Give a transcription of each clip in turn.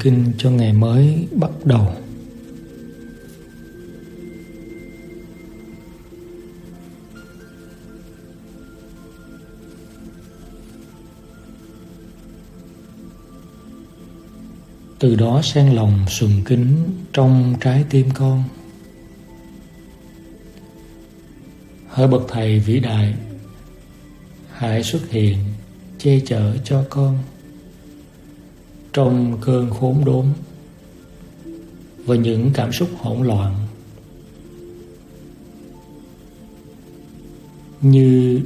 Kinh cho ngày mới bắt đầu. Từ đó sen lòng sùng kính trong trái tim con. Hỡi bậc thầy vĩ đại, Hãy xuất hiện che chở cho con trong cơn khốn đốn và những cảm xúc hỗn loạn như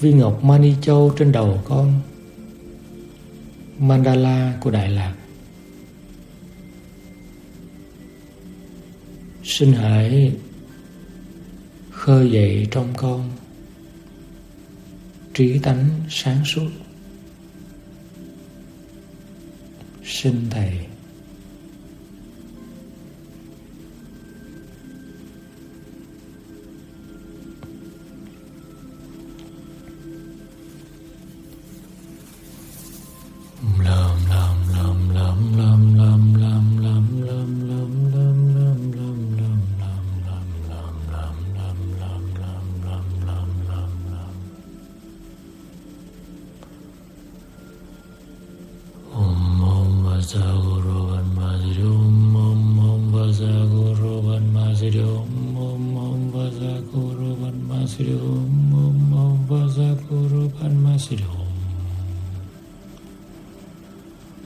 viên ngọc mani châu trên đầu con, mandala của đại lạc. Xin hãy khơi dậy trong con, trí tánh sáng suốt. Sinh thầy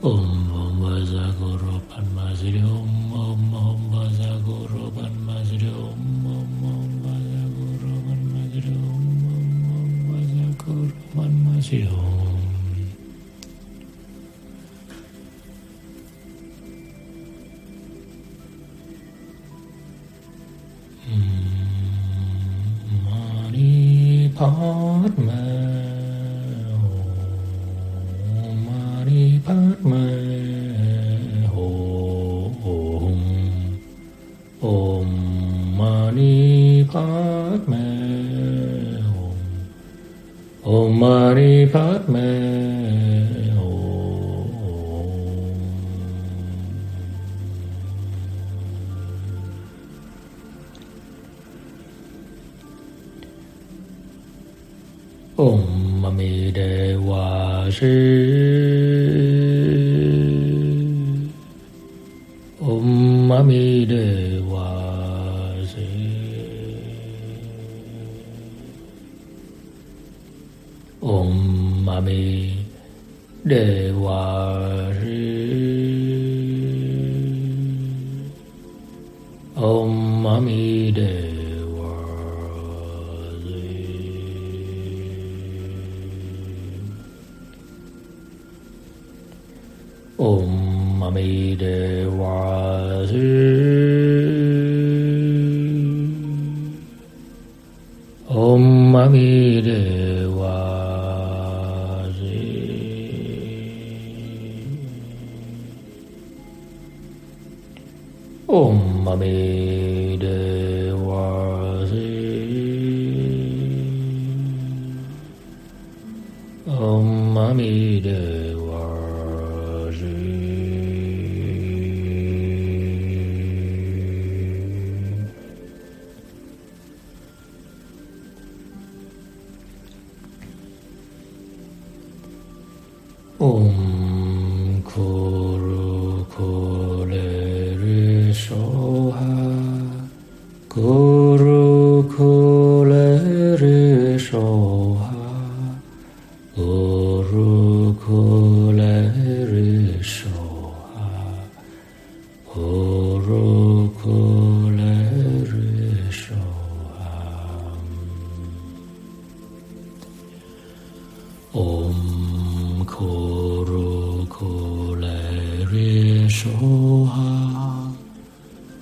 Om ओम जागोरो पन्माजरी ओम ओम ओम जागोरो पन्माजरी ओम ओम ओम जागोरो पन्माजरी ओम ओम ओम जागोरो पन्माजरी ओम Padme Om. Om Mani Padme Om. Om Mani Padme ॐ ममे देवा Om Mame Om Mame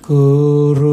Guru.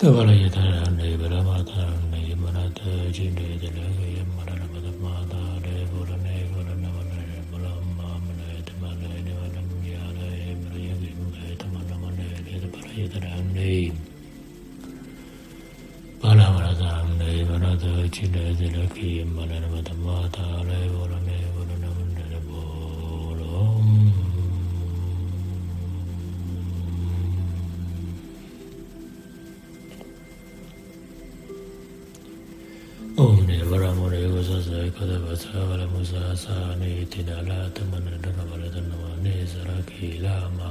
တဝရယတရနေဗရမတရနေမနတခြင်းတွေတလည်း తాతచిలతిలకి మనర్మతమ్మ తాళై బోలమే బులనముండల బోలో ఓం నిర్వరమురేగు సైకద బసవల ముసాసాని తినల తమనడ కమలదన్నమానే సరకీలా మా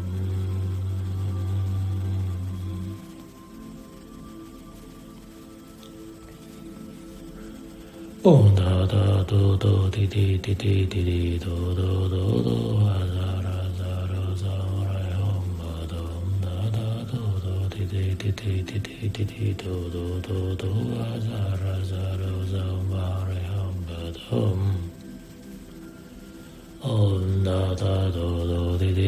Om da da do do di di di di di di do do do do ha ra za za om da da do do do do do do ra za za om da da do do do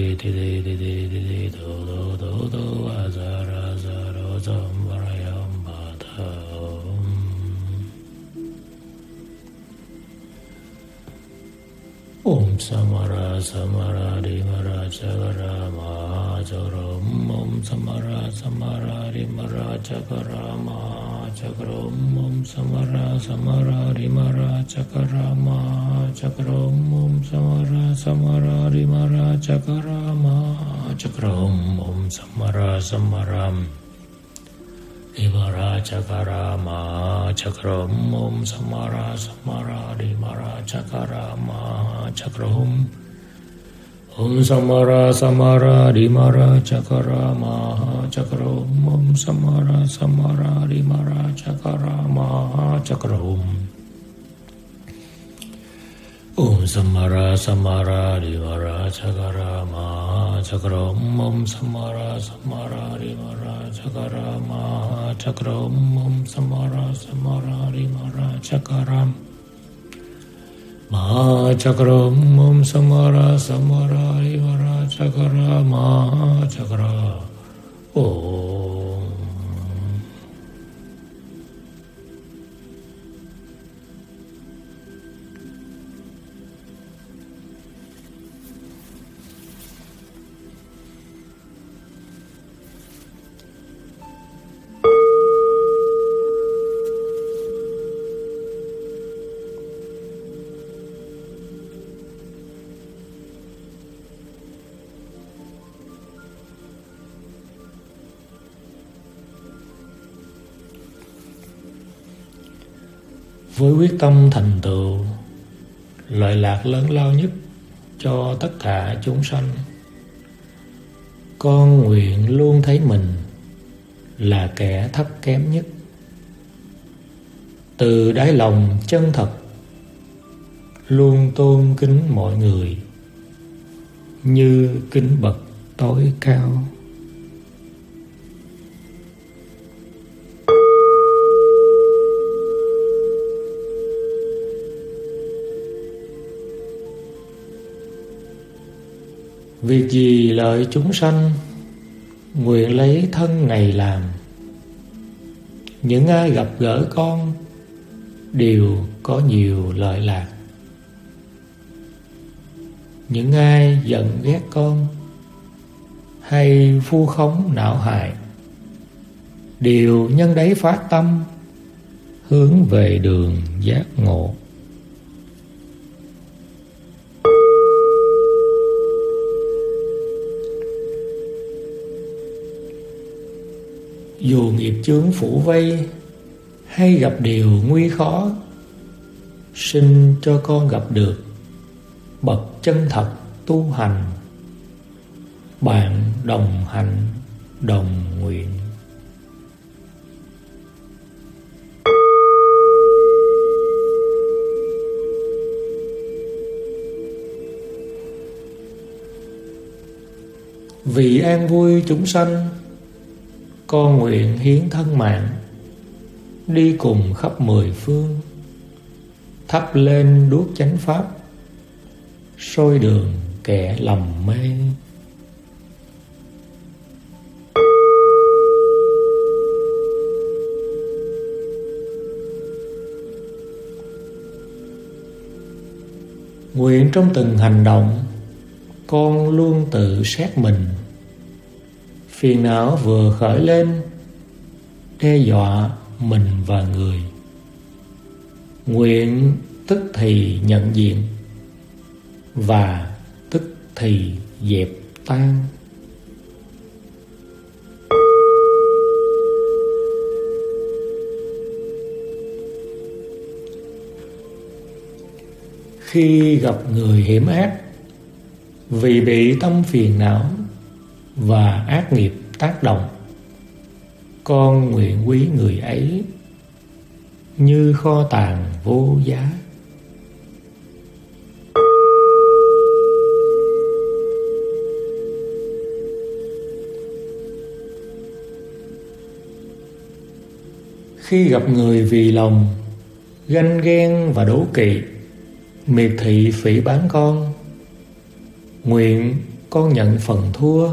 do do do ओम समरा समरा रिमरा चगरा महाचरम ओम समरा समरा रिमरा चकरा महाचक्रम ओम समरा समरा रिमरा चकरा महाचक्रम ओम समरा समरा रिमरा चकरा महाचक्रम ओम समरा समरा Rimara Chakara Chakram Om Samara Samara Rimara Chakara Chakram Om Samara Samara Rimara Chakara Chakram Om Samara Samara Rimara Chakara Chakram 삼마라 삼마라 리마라 자가라 마 자가라 엄몸 삼마라 삼마라 리마라 자가라 마 자가라 엄몸 삼마라 삼마라 리마라 자가라 마 자가라 엄몸 삼마라 삼마라 리마라 자가라 마 자가라. 오. Với quyết tâm thành tựu lợi lạc lớn lao nhất cho tất cả chúng sanh. Con nguyện luôn thấy mình là kẻ thấp kém nhất. Từ đáy lòng chân thật, luôn tôn kính mọi người như kính bậc tối cao. Việc gì lợi chúng sanh, Nguyện lấy thân này làm. Những ai gặp gỡ con, Đều có nhiều lợi lạc. Những ai giận ghét con, Hay phu khống não hại, Đều nhân đấy phát tâm, Hướng về đường giác ngộ. Dù nghiệp chướng phủ vây, Hay gặp điều nguy khó, Xin cho con gặp được Bậc chân thật tu hành. Bạn đồng hành, đồng nguyện. Vì an vui chúng sanh con nguyện hiến thân mạng, Đi cùng khắp mười phương. Thắp lên đuốc chánh pháp, soi đường kẻ lầm mê. Nguyện trong từng hành động, Con luôn tự xét mình. Phiền não vừa khởi lên, Đe dọa mình và người. Nguyện tức thì nhận diện, Và tức thì dẹp tan. Khi gặp người hiểm ác, Vì bị tâm phiền não và ác nghiệp tác động. Con nguyện quý người ấy như kho tàng vô giá. Khi gặp người vì lòng, ganh ghen và đố kỵ, miệt thị phỉ bán con, nguyện con nhận phần thua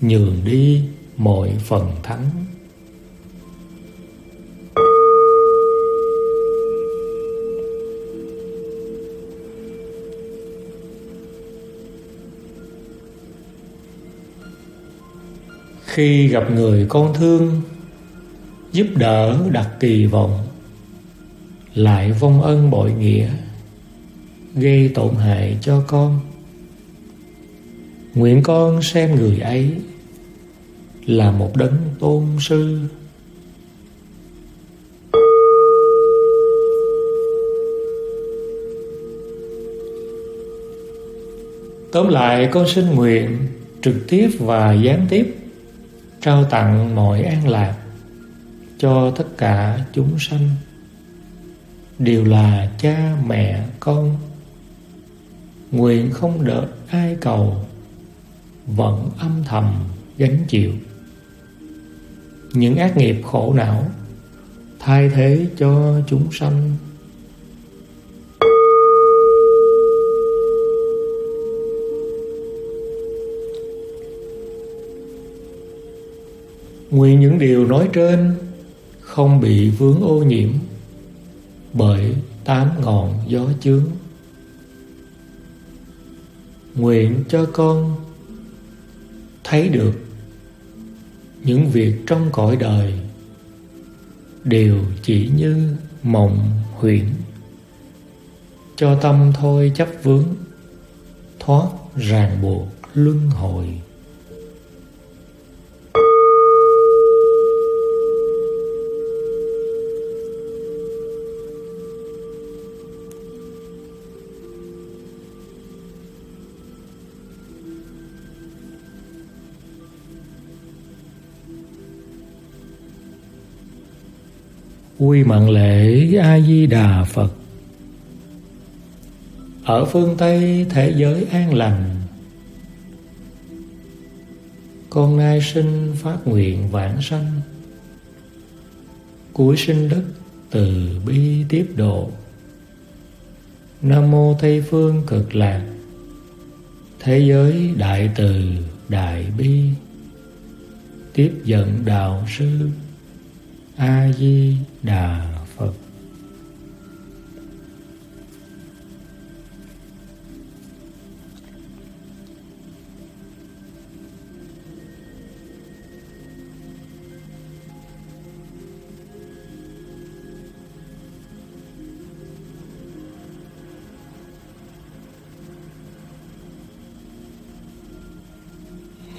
nhường đi mọi phần thắng. Khi gặp người con thương, giúp đỡ đặt kỳ vọng, lại vong ân bội nghĩa, gây tổn hại cho con. Nguyện con xem người ấy là một đấng tôn sư. Tóm lại, con xin nguyện trực tiếp và gián tiếp trao tặng mọi an lạc cho tất cả chúng sanh, đều là cha mẹ con. Nguyện không đợi ai cầu, vẫn âm thầm gánh chịu những ác nghiệp khổ não, thay thế cho chúng sanh. Nguyện những điều nói trên không bị vướng ô nhiễm bởi tám ngọn gió chướng. Nguyện cho con thấy được những việc trong cõi đời đều chỉ như mộng huyễn. Cho tâm thôi chấp vướng, thoát ràng buộc luân hồi. Quy mạng lễ a di đà phật. Ở phương tây, thế giới an lành. Con nay sinh phát nguyện vãng sanh. Cuối sinh đức từ bi tiếp độ. Nam mô tây phương cực lạc. Thế giới đại từ, đại bi. Tiếp dẫn đạo sư a di đà phật.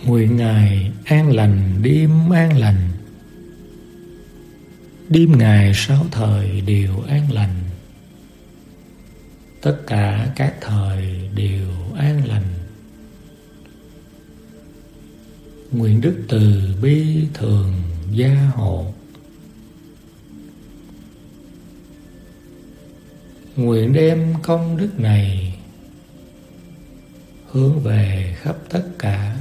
Nguyện ngài an lành đêm an lành đêm ngày sáu thời đều an lành. Tất cả các thời đều an lành. Nguyện đức từ bi thường gia hộ. Nguyện đem công đức này hướng về khắp tất cả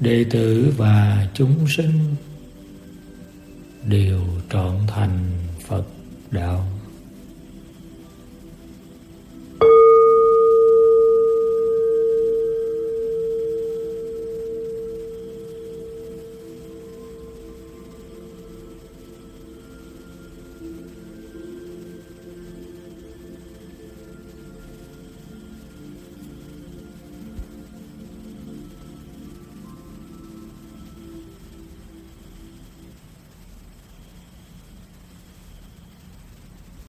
đệ tử và chúng sinh đều trọn thành Phật đạo.